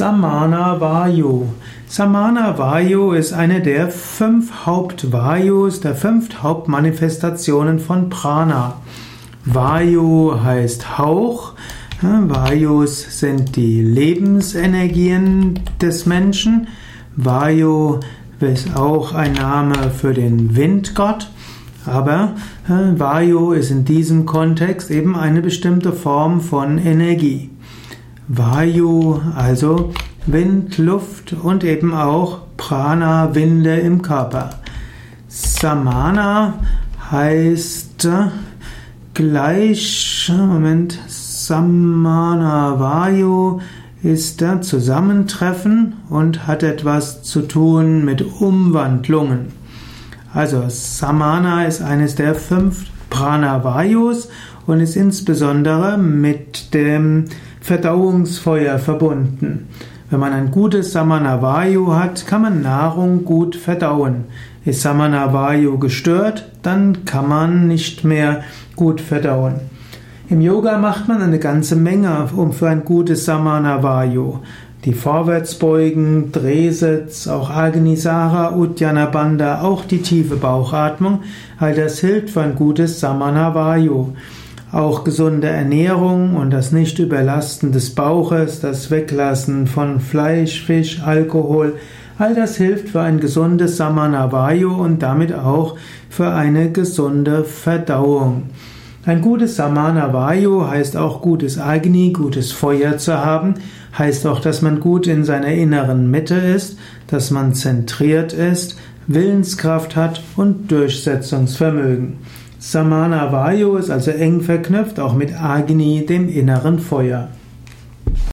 Samana Vayu. Samana Vayu ist eine der fünf Hauptvayus, der fünf Hauptmanifestationen von Prana. Vayu heißt Hauch. Vayus sind die Lebensenergien des Menschen. Vayu ist auch ein Name für den Windgott. Aber Vayu ist in diesem Kontext eben eine bestimmte Form von Energie. Vayu, also Wind, Luft und eben auch Prana, Winde im Körper. Samana heißt gleich, Moment, Samana Vayu ist der Zusammentreffen und hat etwas zu tun mit Umwandlungen. Also Samana ist eines der fünf Pranavayus und ist insbesondere mit dem Verdauungsfeuer verbunden. Wenn man ein gutes Samanavayu hat, kann man Nahrung gut verdauen. Ist Samanavayu gestört, dann kann man nicht mehr gut verdauen. Im Yoga macht man eine ganze Menge um für ein gutes Samanavayu. Die Vorwärtsbeugen, Drehsitz, auch Agnisara, Uddiyana Bandha, auch die tiefe Bauchatmung, all das hilft für ein gutes Samanavayu. Auch gesunde Ernährung und das Nicht-Überlasten des Bauches, das Weglassen von Fleisch, Fisch, Alkohol, all das hilft für ein gesundes Samanavayu und damit auch für eine gesunde Verdauung. Ein gutes Samanavayu heißt auch gutes Agni, gutes Feuer zu haben, heißt auch, dass man gut in seiner inneren Mitte ist, dass man zentriert ist, Willenskraft hat und Durchsetzungsvermögen. Samana Vayu ist also eng verknüpft auch mit Agni, dem inneren Feuer.